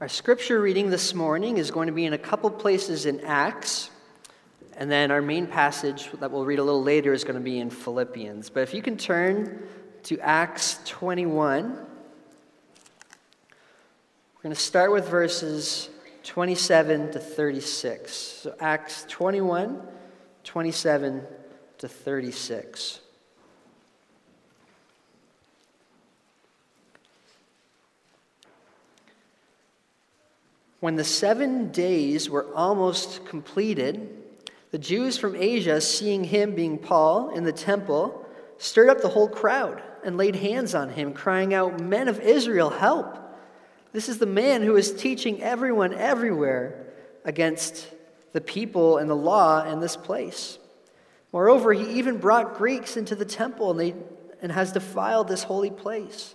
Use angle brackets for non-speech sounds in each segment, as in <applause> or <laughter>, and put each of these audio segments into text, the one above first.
Our scripture reading this morning is going to be in a couple places in Acts, and then our main passage that we'll read a little later is going to be in Philippians. But if you can turn to Acts 21, we're going to start with verses 27 to 36. So, Acts 21, 27 to 36. When the seven days were almost completed, the Jews from Asia, seeing him being Paul in the temple, stirred up the whole crowd and laid hands on him, crying out, Men of Israel, help! This is the man who is teaching everyone everywhere against the people and the law in this place. Moreover, he even brought Greeks into the temple and, they, and has defiled this holy place.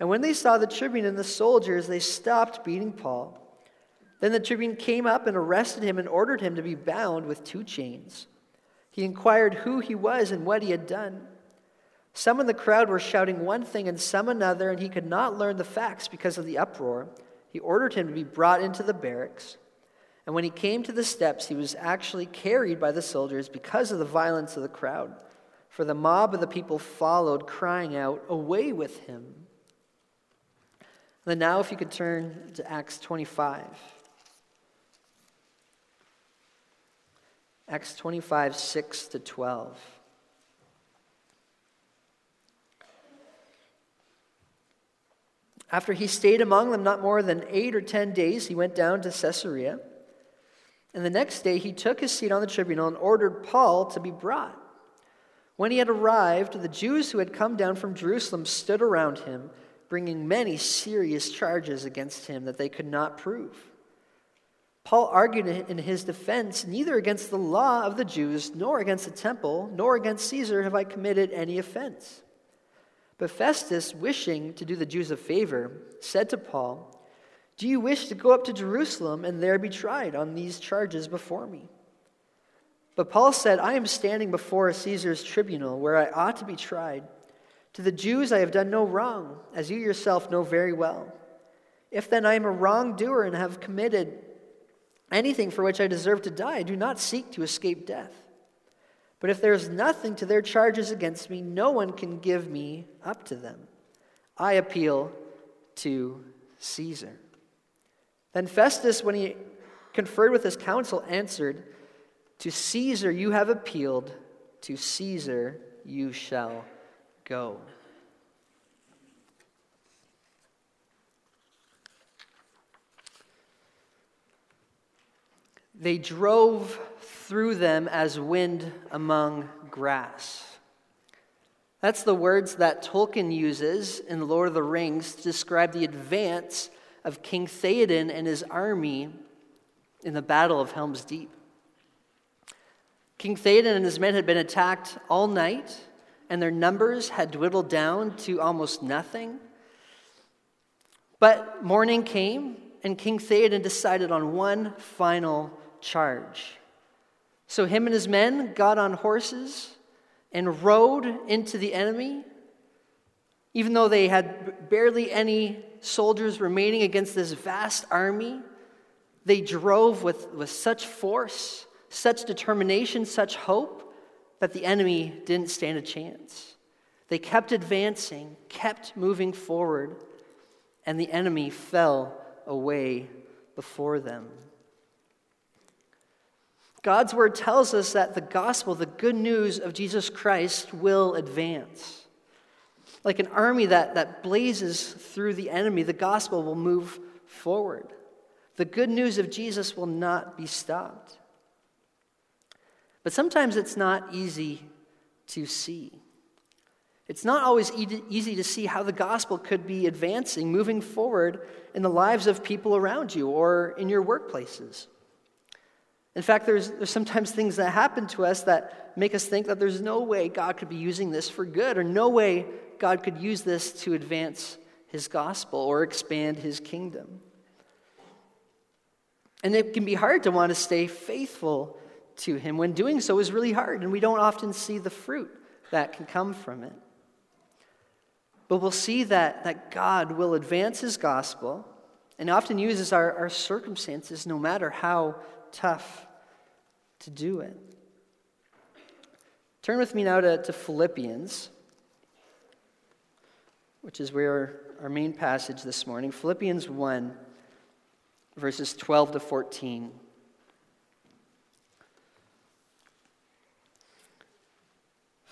And when they saw the tribune and the soldiers, they stopped beating Paul. Then the tribune came up and arrested him and ordered him to be bound with two chains. He inquired who he was and what he had done. Some in the crowd were shouting one thing and some another, and he could not learn the facts because of the uproar. He ordered him to be brought into the barracks. And when he came to the steps, he was actually carried by the soldiers because of the violence of the crowd. For the mob of the people followed, crying out, Away with him! Then now, if you could turn to Acts 25. Acts 25, 6 to 12. After he stayed among them not more than eight or ten days, he went down to Caesarea. And the next day he took his seat on the tribunal and ordered Paul to be brought. When he had arrived, the Jews who had come down from Jerusalem stood around him bringing many serious charges against him that they could not prove. Paul argued in his defense Neither against the law of the Jews, nor against the temple, nor against Caesar have I committed any offense. But Festus, wishing to do the Jews a favor, said to Paul, Do you wish to go up to Jerusalem and there be tried on these charges before me? But Paul said, I am standing before Caesar's tribunal where I ought to be tried. To the Jews I have done no wrong, as you yourself know very well. If then I am a wrongdoer and have committed anything for which I deserve to die, I do not seek to escape death. But if there is nothing to their charges against me, no one can give me up to them. I appeal to Caesar. Then Festus, when he conferred with his council, answered, To Caesar you have appealed, to Caesar you shall go. They drove through them as wind among grass. That's the words that Tolkien uses in Lord of the Rings to describe the advance of King Theoden and his army in the Battle of Helm's Deep. King Theoden and his men had been attacked all night and their numbers had dwindled down to almost nothing. But morning came, and King Theoden decided on one final charge. So him and his men got on horses and rode into the enemy, even though they had barely any soldiers remaining against this vast army. They drove with, with such force, such determination, such hope that the enemy didn't stand a chance. They kept advancing, kept moving forward, and the enemy fell away before them. God's word tells us that the gospel, the good news of Jesus Christ, will advance. Like an army that, that blazes through the enemy, the gospel will move forward. The good news of Jesus will not be stopped. But sometimes it's not easy to see. It's not always easy to see how the gospel could be advancing, moving forward in the lives of people around you or in your workplaces. In fact, there's, there's sometimes things that happen to us that make us think that there's no way God could be using this for good, or no way God could use this to advance his gospel or expand his kingdom. And it can be hard to want to stay faithful to him when doing so is really hard, and we don't often see the fruit that can come from it. But we'll see that, that God will advance his gospel and often uses our, our circumstances, no matter how tough, to do it. Turn with me now to, to Philippians, which is where our main passage this morning. Philippians 1, verses 12 to 14.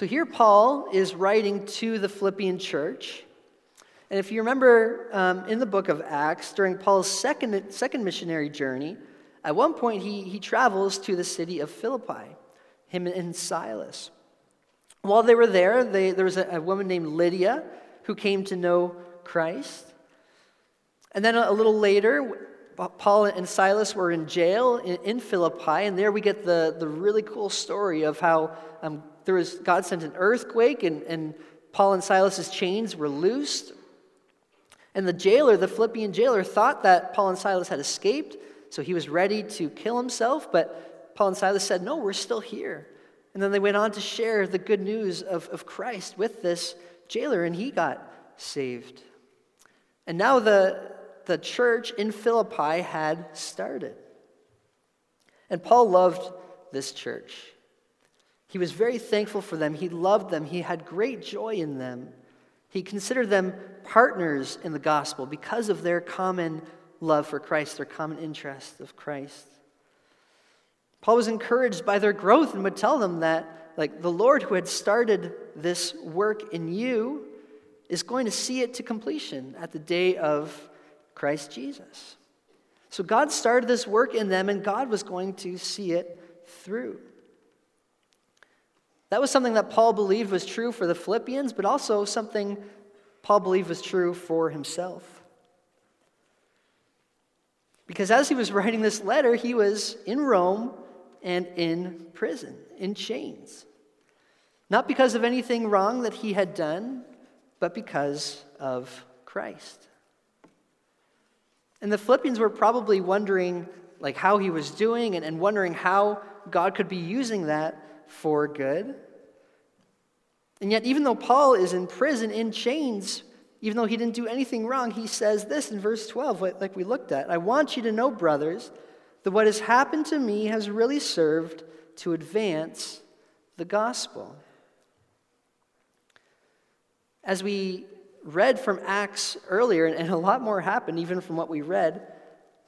So here, Paul is writing to the Philippian church. And if you remember um, in the book of Acts, during Paul's second, second missionary journey, at one point he, he travels to the city of Philippi, him and Silas. While they were there, they, there was a, a woman named Lydia who came to know Christ. And then a, a little later, Paul and Silas were in jail in, in, Philippi, and there we get the, the really cool story of how um, there was, God sent an earthquake, and, and Paul and Silas's chains were loosed. And the jailer, the Philippian jailer, thought that Paul and Silas had escaped, so he was ready to kill himself. But Paul and Silas said, No, we're still here. And then they went on to share the good news of, of Christ with this jailer, and he got saved. And now the, the church in Philippi had started. And Paul loved this church. He was very thankful for them. He loved them. He had great joy in them. He considered them partners in the gospel because of their common love for Christ, their common interest of Christ. Paul was encouraged by their growth and would tell them that, like, the Lord who had started this work in you is going to see it to completion at the day of Christ Jesus. So God started this work in them, and God was going to see it through. That was something that Paul believed was true for the Philippians, but also something Paul believed was true for himself. Because as he was writing this letter, he was in Rome and in prison, in chains. Not because of anything wrong that he had done, but because of Christ. And the Philippians were probably wondering like how he was doing and, and wondering how God could be using that for good. And yet, even though Paul is in prison, in chains, even though he didn't do anything wrong, he says this in verse 12, like we looked at I want you to know, brothers, that what has happened to me has really served to advance the gospel. As we read from Acts earlier, and a lot more happened even from what we read,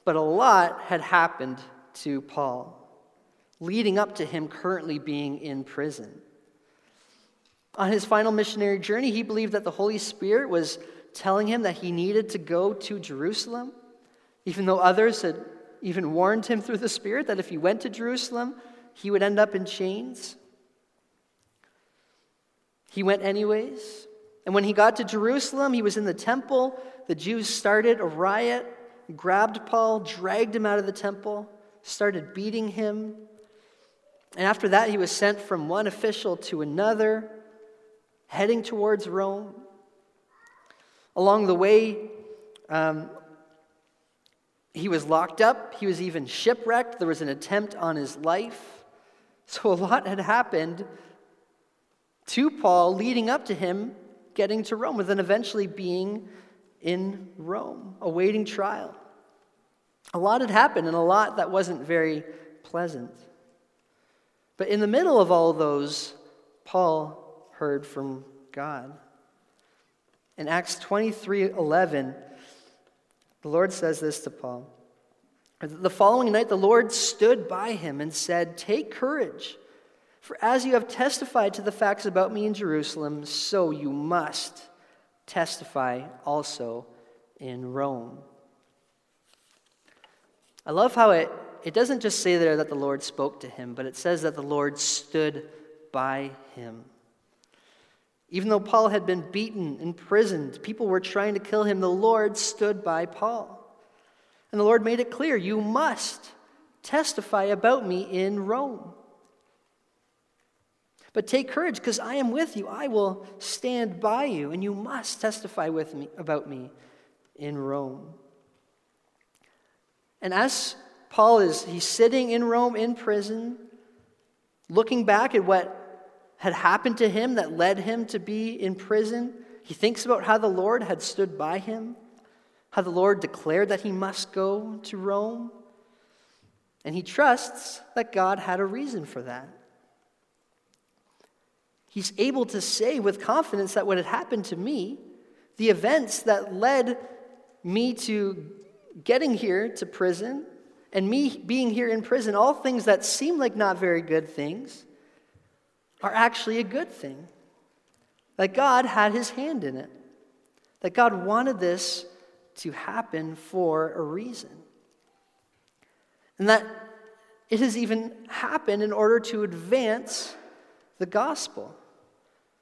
but a lot had happened to Paul leading up to him currently being in prison. On his final missionary journey, he believed that the Holy Spirit was telling him that he needed to go to Jerusalem, even though others had even warned him through the Spirit that if he went to Jerusalem, he would end up in chains. He went anyways. And when he got to Jerusalem, he was in the temple. The Jews started a riot, grabbed Paul, dragged him out of the temple, started beating him, and after that, he was sent from one official to another, heading towards Rome. Along the way, um, he was locked up. He was even shipwrecked. There was an attempt on his life. So a lot had happened to Paul leading up to him getting to Rome, and then eventually being in Rome, awaiting trial. A lot had happened, and a lot that wasn't very pleasant. But in the middle of all those, Paul heard from God. In Acts 23 11, the Lord says this to Paul. The following night, the Lord stood by him and said, Take courage, for as you have testified to the facts about me in Jerusalem, so you must testify also in Rome. I love how it, it doesn't just say there that the Lord spoke to him, but it says that the Lord stood by him. Even though Paul had been beaten, imprisoned, people were trying to kill him, the Lord stood by Paul. And the Lord made it clear you must testify about me in Rome. But take courage, because I am with you. I will stand by you, and you must testify with me about me in Rome. And as Paul is he's sitting in Rome in prison, looking back at what had happened to him that led him to be in prison, he thinks about how the Lord had stood by him, how the Lord declared that he must go to Rome, and he trusts that God had a reason for that. He's able to say with confidence that what had happened to me, the events that led me to getting here to prison and me being here in prison, all things that seem like not very good things, are actually a good thing. That God had his hand in it. That God wanted this to happen for a reason. And that it has even happened in order to advance the gospel.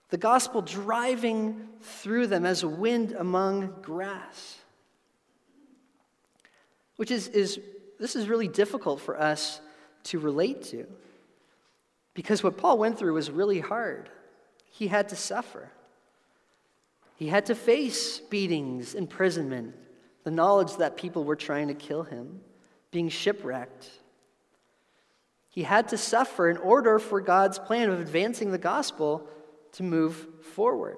The gospel driving through them as wind among grass which is, is this is really difficult for us to relate to. Because what Paul went through was really hard. He had to suffer. He had to face beatings, imprisonment, the knowledge that people were trying to kill him, being shipwrecked. He had to suffer in order for God's plan of advancing the gospel to move forward.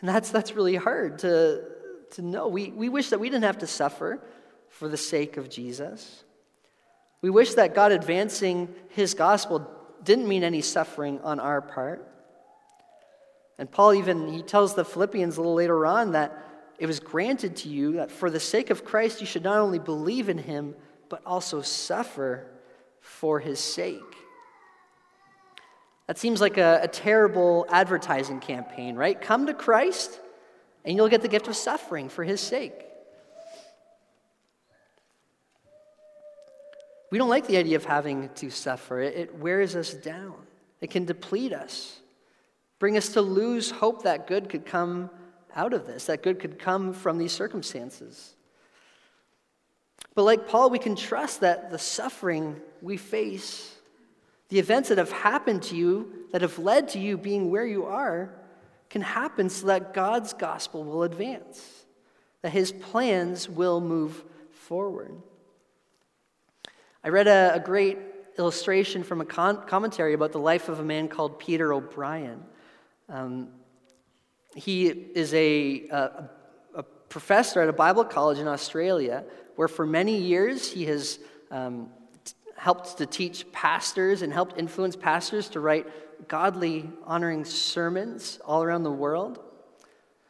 And that's, that's really hard to, to know. We, we wish that we didn't have to suffer for the sake of Jesus. We wish that God advancing his gospel didn't mean any suffering on our part. And Paul even he tells the Philippians a little later on that it was granted to you that for the sake of Christ you should not only believe in him but also suffer for his sake. That seems like a, a terrible advertising campaign, right? Come to Christ and you'll get the gift of suffering for his sake. We don't like the idea of having to suffer. It, it wears us down, it can deplete us, bring us to lose hope that good could come out of this, that good could come from these circumstances. But like Paul, we can trust that the suffering we face, the events that have happened to you, that have led to you being where you are, can happen so that God's gospel will advance, that his plans will move forward. I read a, a great illustration from a con- commentary about the life of a man called Peter O'Brien. Um, he is a, a, a, professor at a Bible college in Australia, where for many years he has um, t- helped to teach pastors and helped influence pastors to write godly, honoring sermons all around the world.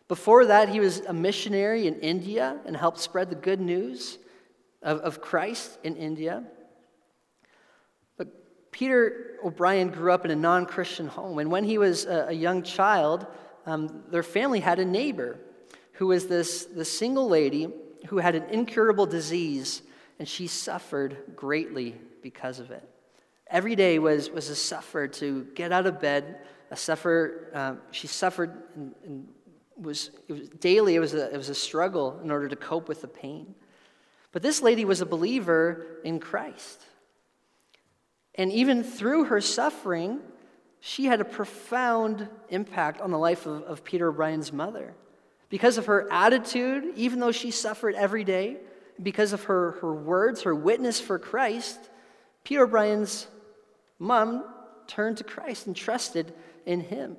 Before that, he was a missionary in India and helped spread the good news of, of Christ in India. Peter O'Brien grew up in a non Christian home, and when he was a, a young child, um, their family had a neighbor who was this, this single lady who had an incurable disease, and she suffered greatly because of it. Every day was, was a suffer to get out of bed, a suffer. Uh, she suffered and, and was, it was daily, it was, a, it was a struggle in order to cope with the pain. But this lady was a believer in Christ. And even through her suffering, she had a profound impact on the life of, of Peter O'Brien's mother. Because of her attitude, even though she suffered every day, because of her, her words, her witness for Christ, Peter O'Brien's mom turned to Christ and trusted in him.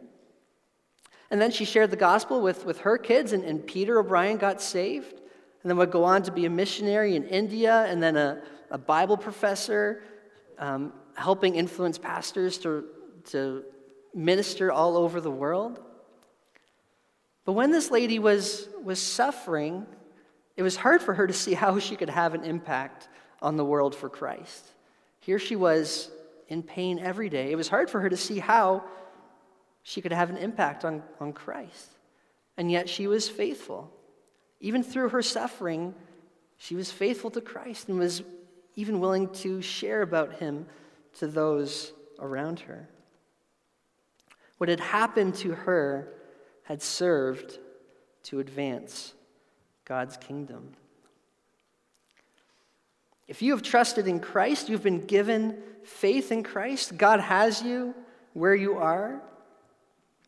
And then she shared the gospel with, with her kids, and, and Peter O'Brien got saved, and then would go on to be a missionary in India, and then a, a Bible professor, um, helping influence pastors to, to minister all over the world. But when this lady was, was suffering, it was hard for her to see how she could have an impact on the world for Christ. Here she was in pain every day. It was hard for her to see how she could have an impact on, on Christ. And yet she was faithful. Even through her suffering, she was faithful to Christ and was even willing to share about him to those around her. What had happened to her had served to advance God's kingdom. If you have trusted in Christ, you've been given faith in Christ, God has you where you are.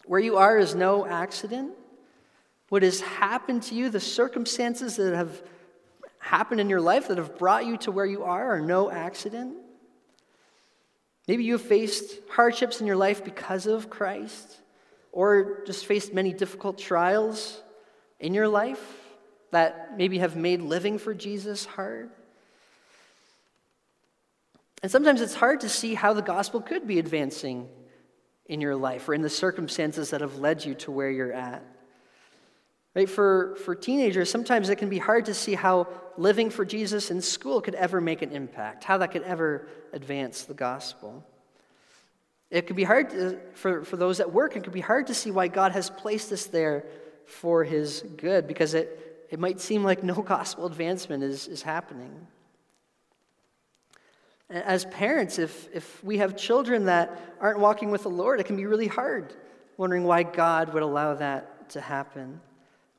Where you are is no accident. What has happened to you, the circumstances that have happened in your life that have brought you to where you are, are no accident. Maybe you have faced hardships in your life because of Christ, or just faced many difficult trials in your life that maybe have made living for Jesus hard. And sometimes it's hard to see how the gospel could be advancing in your life or in the circumstances that have led you to where you're at. Right? For, for teenagers, sometimes it can be hard to see how living for Jesus in school could ever make an impact, how that could ever advance the gospel. It could be hard to, for, for those at work, it could be hard to see why God has placed us there for his good because it, it might seem like no <laughs> gospel advancement is, is happening. As parents, if, if we have children that aren't walking with the Lord, it can be really hard wondering why God would allow that to happen.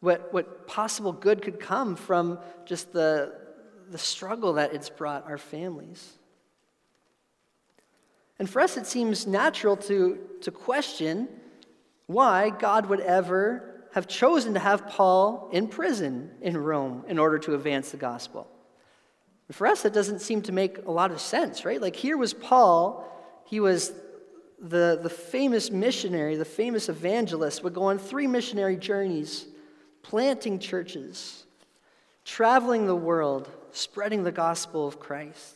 What, what possible good could come from just the, the struggle that it's brought our families. And for us, it seems natural to, to question why God would ever have chosen to have Paul in prison in Rome in order to advance the gospel. For us, that doesn't seem to make a lot of sense, right? Like here was Paul, he was the, the famous missionary, the famous evangelist, would go on three missionary journeys, planting churches, traveling the world, spreading the gospel of Christ.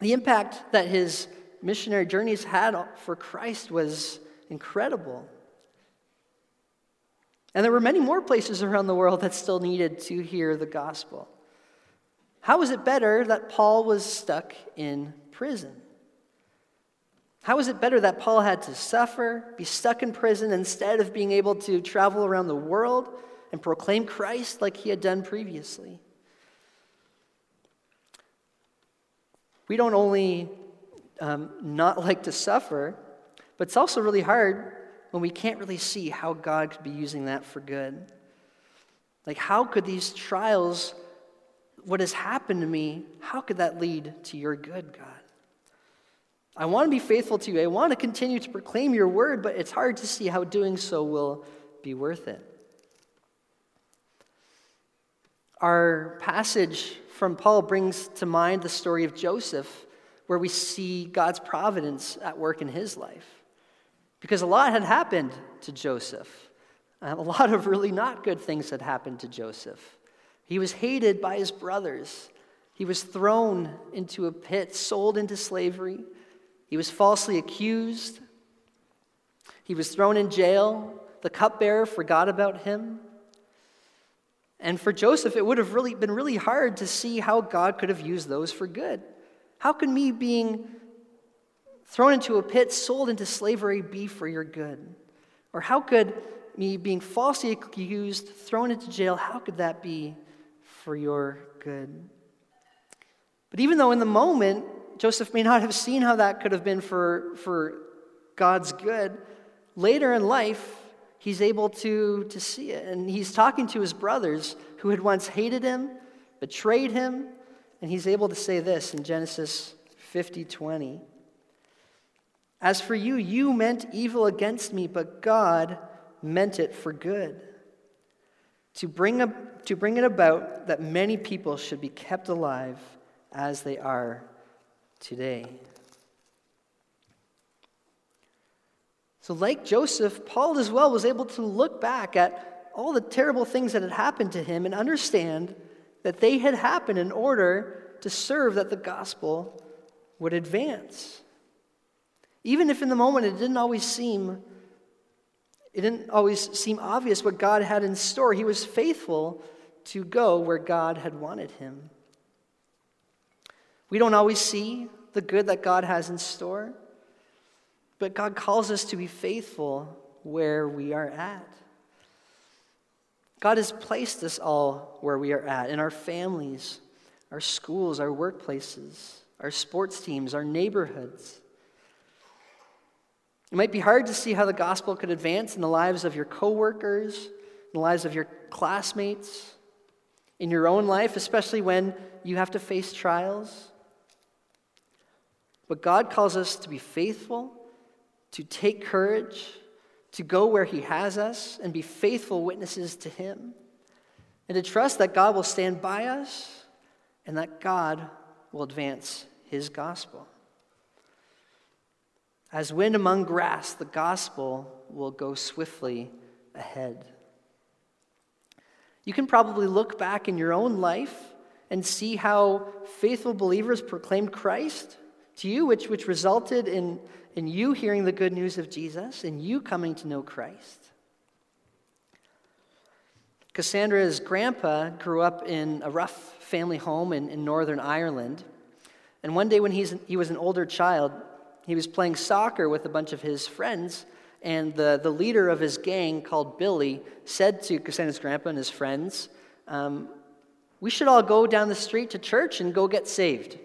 The impact that his missionary journeys had for Christ was incredible. And there were many more places around the world that still needed to hear the gospel. How was it better that Paul was stuck in prison? How is it better that Paul had to suffer, be stuck in prison, instead of being able to travel around the world and proclaim Christ like he had done previously? We don't only um, not like to suffer, but it's also really hard when we can't really see how God could be using that for good. Like, how could these trials what has happened to me, how could that lead to your good, God? I want to be faithful to you. I want to continue to proclaim your word, but it's hard to see how doing so will be worth it. Our passage from Paul brings to mind the story of Joseph, where we see God's providence at work in his life. Because a lot had happened to Joseph. Um, a lot of really not good things had happened to Joseph. He was hated by his brothers. He was thrown into a pit, sold into slavery. He was falsely accused. He was thrown in jail. The cupbearer forgot about him. And for Joseph, it would have really been really hard to see how God could have used those for good. How can me being thrown into a pit, sold into slavery, be for your good? Or how could me being falsely accused, thrown into jail, how could that be for your good. But even though in the moment, Joseph may not have seen how that could have been for, for God's good, later in life, he's able to, to see it. And he's talking to his brothers who had once hated him, betrayed him, and he's able to say this in Genesis 50 20. As for you, you meant evil against me, but God meant it for good to bring, a, to bring it about that many people should be kept alive as they are today. So, like Joseph, Paul as well was able to look back at all the terrible things that had happened to him and understand that they had happened in order to serve that the gospel would advance. Even if in the moment it didn't always seem it didn't always seem obvious what God had in store, he was faithful to go where God had wanted him. We don't always see the good that God has in store, but God calls us to be faithful where we are at. God has placed us all where we are at in our families, our schools, our workplaces, our sports teams, our neighborhoods. It might be hard to see how the gospel could advance in the lives of your coworkers, in the lives of your classmates, in your own life, especially when you have to face trials. But God calls us to be faithful, to take courage, to go where He has us, and be faithful witnesses to Him, and to trust that God will stand by us and that God will advance His gospel. As wind among grass, the gospel will go swiftly ahead. You can probably look back in your own life and see how faithful believers proclaimed Christ to you, which, which resulted in, in you hearing the good news of Jesus and you coming to know Christ. Cassandra's grandpa grew up in a rough family home in, in Northern Ireland. And one day, when he's, he was an older child, he was playing soccer with a bunch of his friends. And the, the leader of his gang, called Billy, said to Cassandra's grandpa and his friends, um, We should all go down the street to church and go get saved.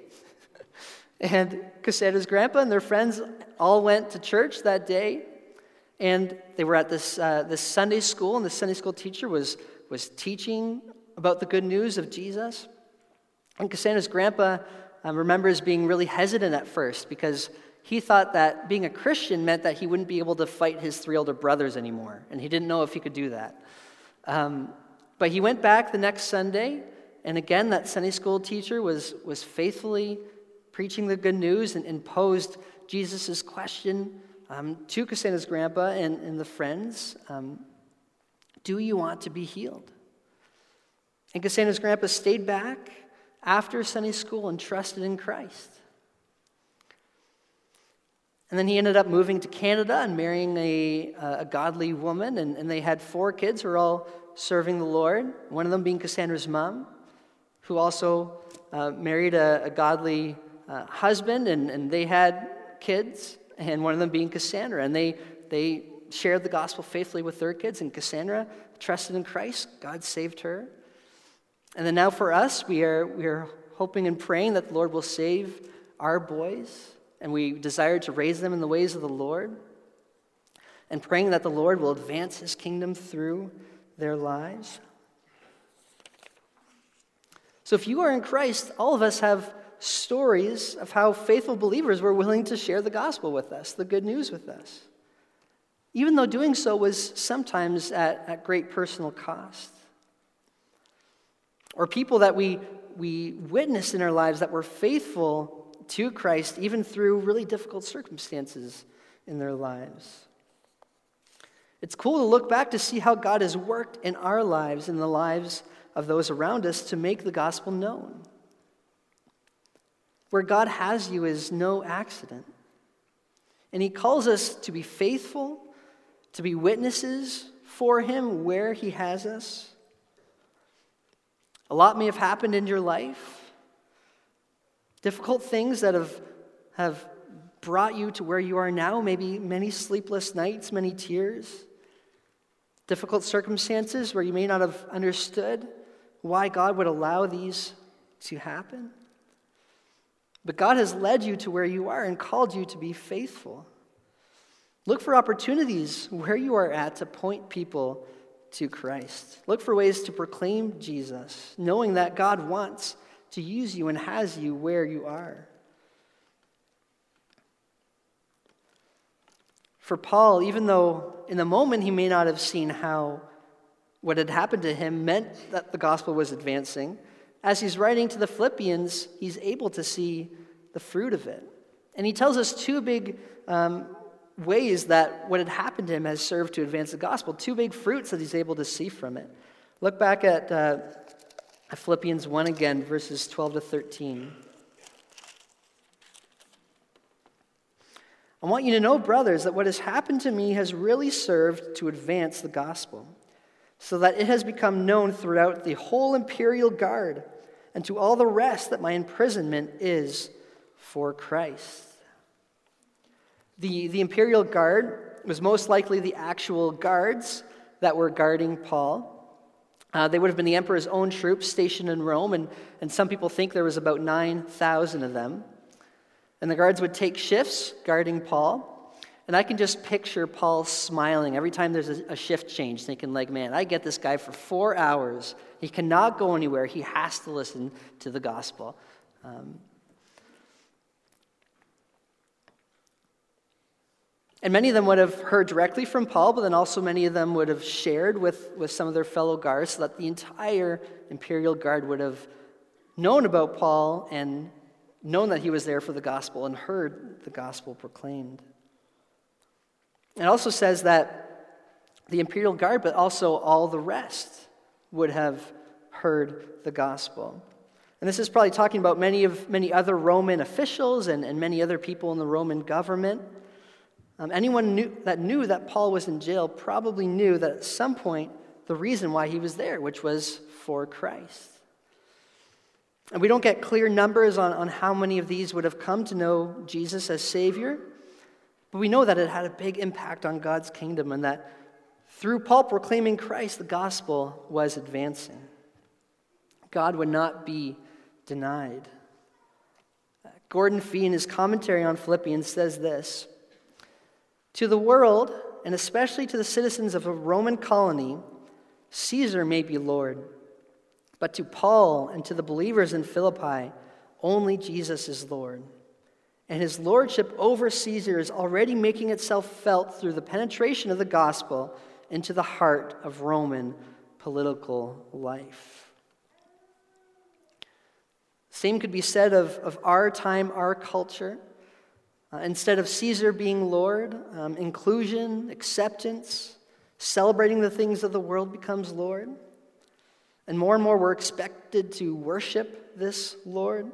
And Cassandra's grandpa and their friends all went to church that day. And they were at this, uh, this Sunday school, and the Sunday school teacher was, was teaching about the good news of Jesus. And Cassandra's grandpa um, remembers being really hesitant at first because he thought that being a Christian meant that he wouldn't be able to fight his three older brothers anymore, and he didn't know if he could do that. Um, but he went back the next Sunday, and again, that Sunday school teacher was, was faithfully preaching the good news and, and posed Jesus' question um, to Cassandra's grandpa and, and the friends um, Do you want to be healed? And Cassandra's grandpa stayed back after Sunday school and trusted in Christ. And then he ended up moving to Canada and marrying a, a godly woman, and, and they had four kids who were all serving the Lord, one of them being Cassandra's mom, who also uh, married a, a godly uh, husband, and, and they had kids, and one of them being Cassandra. And they, they shared the gospel faithfully with their kids, and Cassandra trusted in Christ. God saved her. And then now for us, we are, we are hoping and praying that the Lord will save our boys, and we desire to raise them in the ways of the Lord, and praying that the Lord will advance his kingdom through their lives. So if you are in Christ, all of us have stories of how faithful believers were willing to share the gospel with us, the good news with us, even though doing so was sometimes at, at great personal cost. Or people that we, we witnessed in our lives that were faithful to Christ, even through really difficult circumstances in their lives. It's cool to look back to see how God has worked in our lives, in the lives of those around us, to make the gospel known. Where God has you is no accident. And He calls us to be faithful, to be witnesses for Him where He has us. A lot may have happened in your life. Difficult things that have, have brought you to where you are now, maybe many sleepless nights, many tears. Difficult circumstances where you may not have understood why God would allow these to happen. But God has led you to where you are and called you to be faithful. Look for opportunities where you are at to point people to Christ. Look for ways to proclaim Jesus, knowing that God wants to use you and has you where you are. For Paul, even though in the moment he may not have seen how what had happened to him meant that the gospel was advancing, as he's writing to the Philippians, he's able to see the fruit of it. And he tells us two big um, ways that what had happened to him has served to advance the gospel, two big fruits that he's able to see from it. Look back at uh, Philippians 1 again, verses 12 to 13. I want you to know, brothers, that what has happened to me has really served to advance the gospel, so that it has become known throughout the whole imperial guard and to all the rest that my imprisonment is for Christ. The, the imperial guard was most likely the actual guards that were guarding Paul. Uh, they would have been the emperor's own troops stationed in Rome, and, and some people think there was about 9,000 of them. And the guards would take shifts guarding Paul. And I can just picture Paul smiling every time there's a, a, shift change, thinking, like, man, I get this guy for four hours. He cannot go anywhere. He has to listen to the gospel. Um, and many of them would have heard directly from Paul, but then also many of them would have shared with, with some of their fellow guards so that the entire imperial guard would have known about Paul and known that he was there for the gospel and heard the gospel proclaimed. It also says that the imperial guard, but also all the rest, would have heard the gospel. And this is probably talking about many of many other Roman officials and, and many other people in the Roman government. Um, anyone knew, that knew that Paul was in jail probably knew that at some point the reason why he was there, which was for Christ. And we don't get clear numbers on, on how many of these would have come to know Jesus as Savior, but we know that it had a big impact on God's kingdom and that through Paul proclaiming Christ, the gospel was advancing. God would not be denied. Gordon Fee, in his commentary on Philippians, says this To the world, and especially to the citizens of a Roman colony, Caesar may be Lord. But to Paul and to the believers in Philippi, only Jesus is Lord. And his lordship over Caesar is already making itself felt through the penetration of the gospel into the heart of Roman political life. Same could be said of, of our time, our culture. Uh, instead of Caesar being Lord, um, inclusion, acceptance, celebrating the things of the world becomes Lord. And more and more, we're expected to worship this Lord.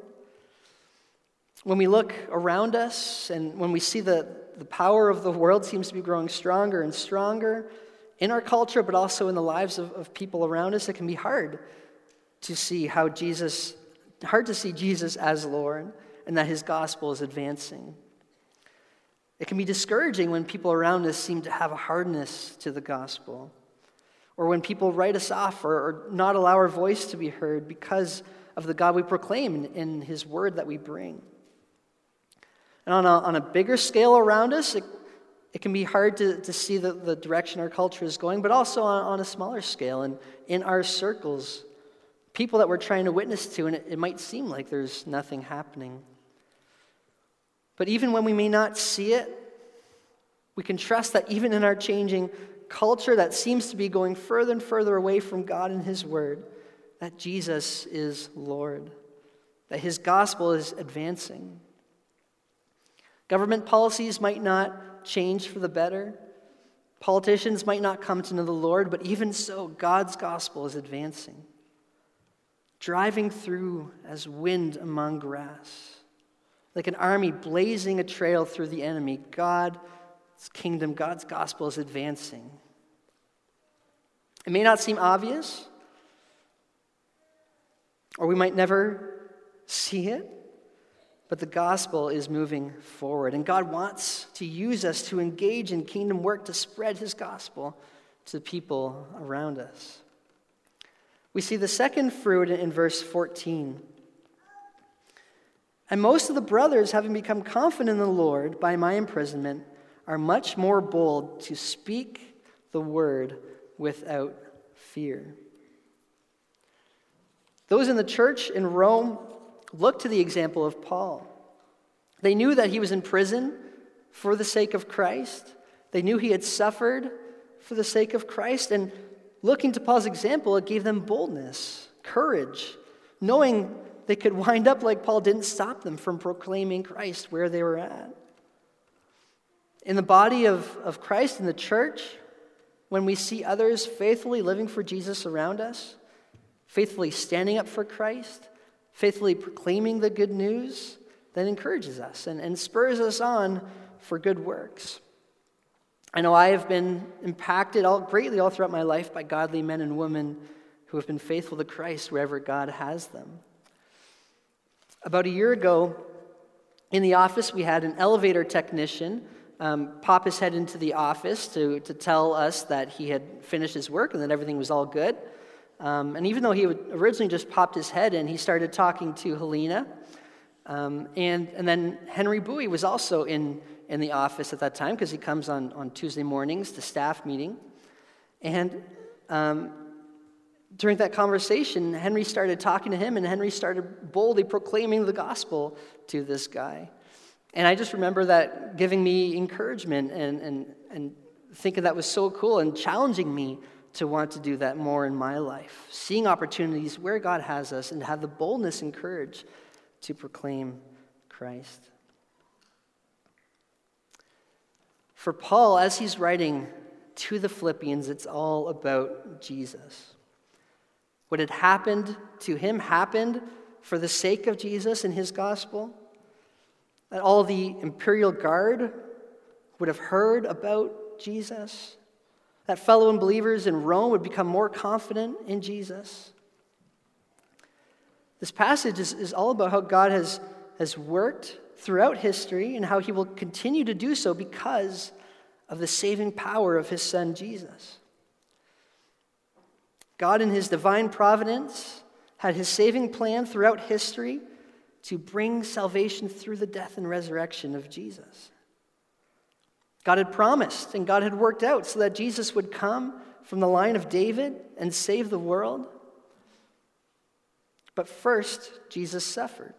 When we look around us and when we see the, the power of the world seems to be growing stronger and stronger in our culture, but also in the lives of, of people around us, it can be hard to see how Jesus, hard to see Jesus as Lord and that his gospel is advancing. It can be discouraging when people around us seem to have a hardness to the gospel or when people write us off or, or not allow our voice to be heard because of the God we proclaim in, in His word that we bring. And on a, on a bigger scale around us, it, it can be hard to, to see the, the direction our culture is going, but also on, on a smaller scale and in our circles, people that we're trying to witness to, and it, it might seem like there's nothing happening. But even when we may not see it, we can trust that even in our changing culture that seems to be going further and further away from God and His Word, that Jesus is Lord, that His gospel is advancing. Government policies might not change for the better. Politicians might not come to know the Lord, but even so, God's gospel is advancing, driving through as wind among grass. Like an army blazing a trail through the enemy, God's kingdom, God's gospel is advancing. It may not seem obvious, or we might never see it, but the gospel is moving forward. And God wants to use us to engage in kingdom work to spread his gospel to people around us. We see the second fruit in verse 14. And most of the brothers, having become confident in the Lord by my imprisonment, are much more bold to speak the word without fear. Those in the church in Rome looked to the example of Paul. They knew that he was in prison for the sake of Christ. They knew he had suffered for the sake of Christ. And looking to Paul's example, it gave them boldness, courage, knowing they could wind up like Paul didn't stop them from proclaiming Christ where they were at. In the body of, of Christ, in the church, when we see others faithfully living for Jesus around us, faithfully standing up for Christ, faithfully proclaiming the good news, that encourages us and, and spurs us on for good works. I know I have been impacted all, greatly all throughout my life by godly men and women who have been faithful to Christ wherever God has them. About a year ago, in the office, we had an elevator technician um, pop his head into the office to, to tell us that he had finished his work and that everything was all good. Um, and even though he originally just popped his head in, he started talking to Helena. Um, and, and then Henry Bowie was also in, in the office at that time because he comes on, on Tuesday mornings to staff meeting. And um, during that conversation, Henry started talking to him, and Henry started boldly proclaiming the gospel to this guy. And I just remember that giving me encouragement and, and, and thinking that was so cool and challenging me to want to do that more in my life. Seeing opportunities where God has us and have the boldness and courage to proclaim Christ. For Paul, as he's writing to the Philippians, it's all about Jesus. What had happened to him happened for the sake of Jesus and his gospel. That all the imperial guard would have heard about Jesus. That fellow and believers in Rome would become more confident in Jesus. This passage is, is all about how God has, has worked throughout history and how he will continue to do so because of the saving power of his son Jesus. God, in his divine providence, had his saving plan throughout history to bring salvation through the death and resurrection of Jesus. God had promised and God had worked out so that Jesus would come from the line of David and save the world. But first, Jesus suffered.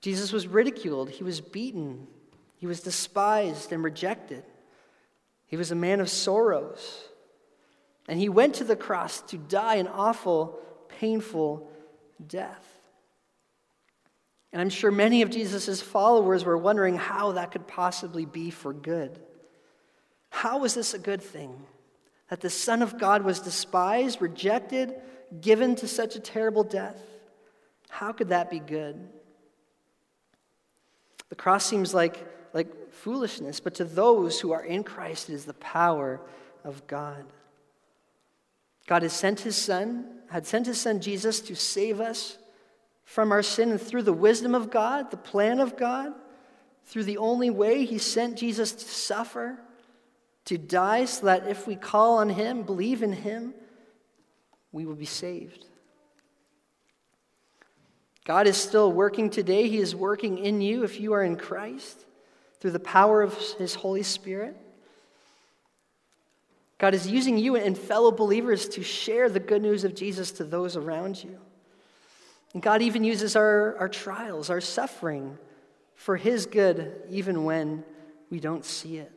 Jesus was ridiculed, he was beaten, he was despised and rejected. He was a man of sorrows. And he went to the cross to die an awful, painful death. And I'm sure many of Jesus' followers were wondering how that could possibly be for good. How was this a good thing? That the Son of God was despised, rejected, given to such a terrible death? How could that be good? The cross seems like, like foolishness, but to those who are in Christ, it is the power of God. God has sent his Son, had sent his Son Jesus to save us from our sin, and through the wisdom of God, the plan of God, through the only way he sent Jesus to suffer, to die, so that if we call on him, believe in him, we will be saved. God is still working today. He is working in you if you are in Christ through the power of His Holy Spirit. God is using you and fellow believers to share the good news of Jesus to those around you. And God even uses our, our trials, our suffering, for His good, even when we don't see it.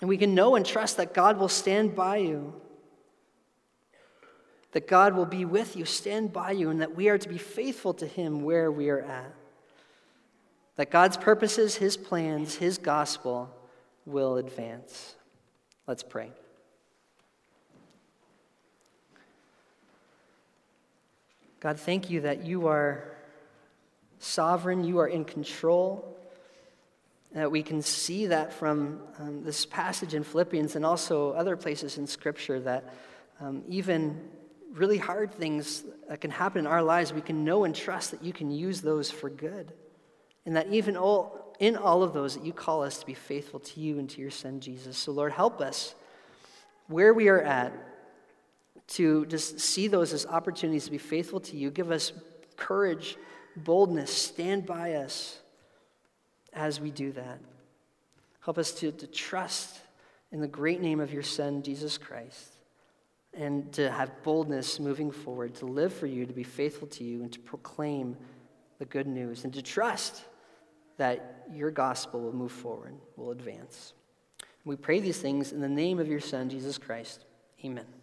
And we can know and trust that God will stand by you that God will be with you, stand by you, and that we are to be faithful to Him where we are at. That God's purposes, His plans, His gospel will advance. Let's pray. God, thank you that you are sovereign, you are in control. That we can see that from um, this passage in Philippians and also other places in Scripture that um, even really hard things that can happen in our lives, we can know and trust that you can use those for good. And that even all, in all of those, that you call us to be faithful to you and to your Son, Jesus. So, Lord, help us where we are at to just see those as opportunities to be faithful to you. Give us courage, boldness, stand by us as we do that. Help us to, to trust in the great name of your Son, Jesus Christ and to have boldness moving forward, to live for you, to be faithful to you, and to proclaim the good news, and to trust that your gospel will move forward, will advance. We pray these things in the name of your Son, Jesus Christ. Amen.